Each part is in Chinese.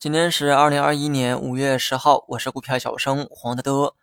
今天是二零二一年五月十号，我是股票小生黄德德。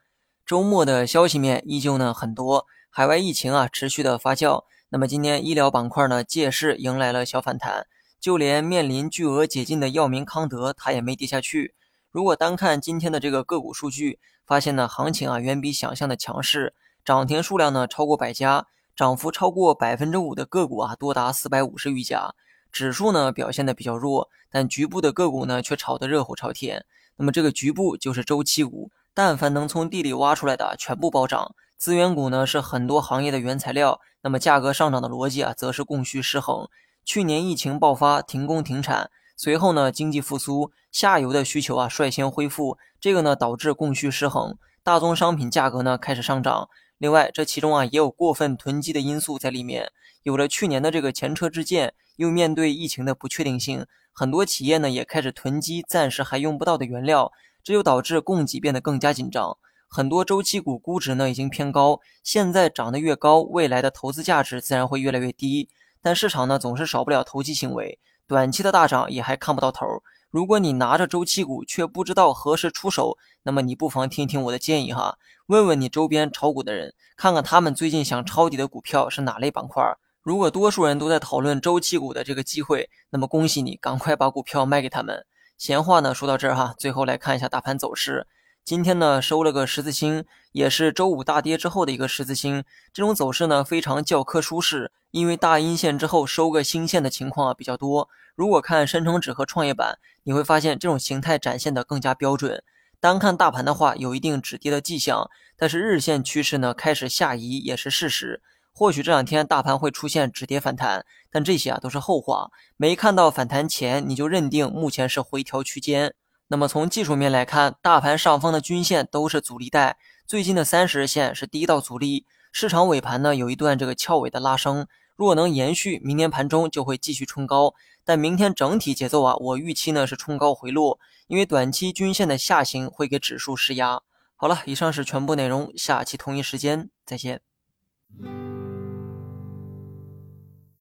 周末的消息面依旧呢很多，海外疫情啊持续的发酵。那么今天医疗板块呢借势迎来了小反弹，就连面临巨额解禁的药明康德，它也没跌下去。如果单看今天的这个个股数据，发现呢行情啊远比想象的强势，涨停数量呢超过百家，涨幅超过百分之五的个股啊多达四百五十余家。指数呢表现的比较弱，但局部的个股呢却炒得热火朝天。那么这个局部就是周期股，但凡能从地里挖出来的全部暴涨。资源股呢是很多行业的原材料，那么价格上涨的逻辑啊，则是供需失衡。去年疫情爆发，停工停产，随后呢经济复苏，下游的需求啊率先恢复，这个呢导致供需失衡，大宗商品价格呢开始上涨。另外，这其中啊也有过分囤积的因素在里面。有了去年的这个前车之鉴，又面对疫情的不确定性，很多企业呢也开始囤积暂时还用不到的原料，这就导致供给变得更加紧张。很多周期股估值呢已经偏高，现在涨得越高，未来的投资价值自然会越来越低。但市场呢总是少不了投机行为，短期的大涨也还看不到头。如果你拿着周期股却不知道何时出手，那么你不妨听听我的建议哈，问问你周边炒股的人，看看他们最近想抄底的股票是哪类板块。如果多数人都在讨论周期股的这个机会，那么恭喜你，赶快把股票卖给他们。闲话呢说到这儿哈，最后来看一下大盘走势。今天呢收了个十字星，也是周五大跌之后的一个十字星。这种走势呢非常教科书式，因为大阴线之后收个星线的情况啊比较多。如果看深成指和创业板，你会发现这种形态展现的更加标准。单看大盘的话，有一定止跌的迹象，但是日线趋势呢开始下移也是事实。或许这两天大盘会出现止跌反弹，但这些啊都是后话。没看到反弹前，你就认定目前是回调区间。那么从技术面来看，大盘上方的均线都是阻力带，最近的三十日线是第一道阻力。市场尾盘呢有一段这个翘尾的拉升。若能延续，明年盘中就会继续冲高。但明天整体节奏啊，我预期呢是冲高回落，因为短期均线的下行会给指数施压。好了，以上是全部内容，下期同一时间再见。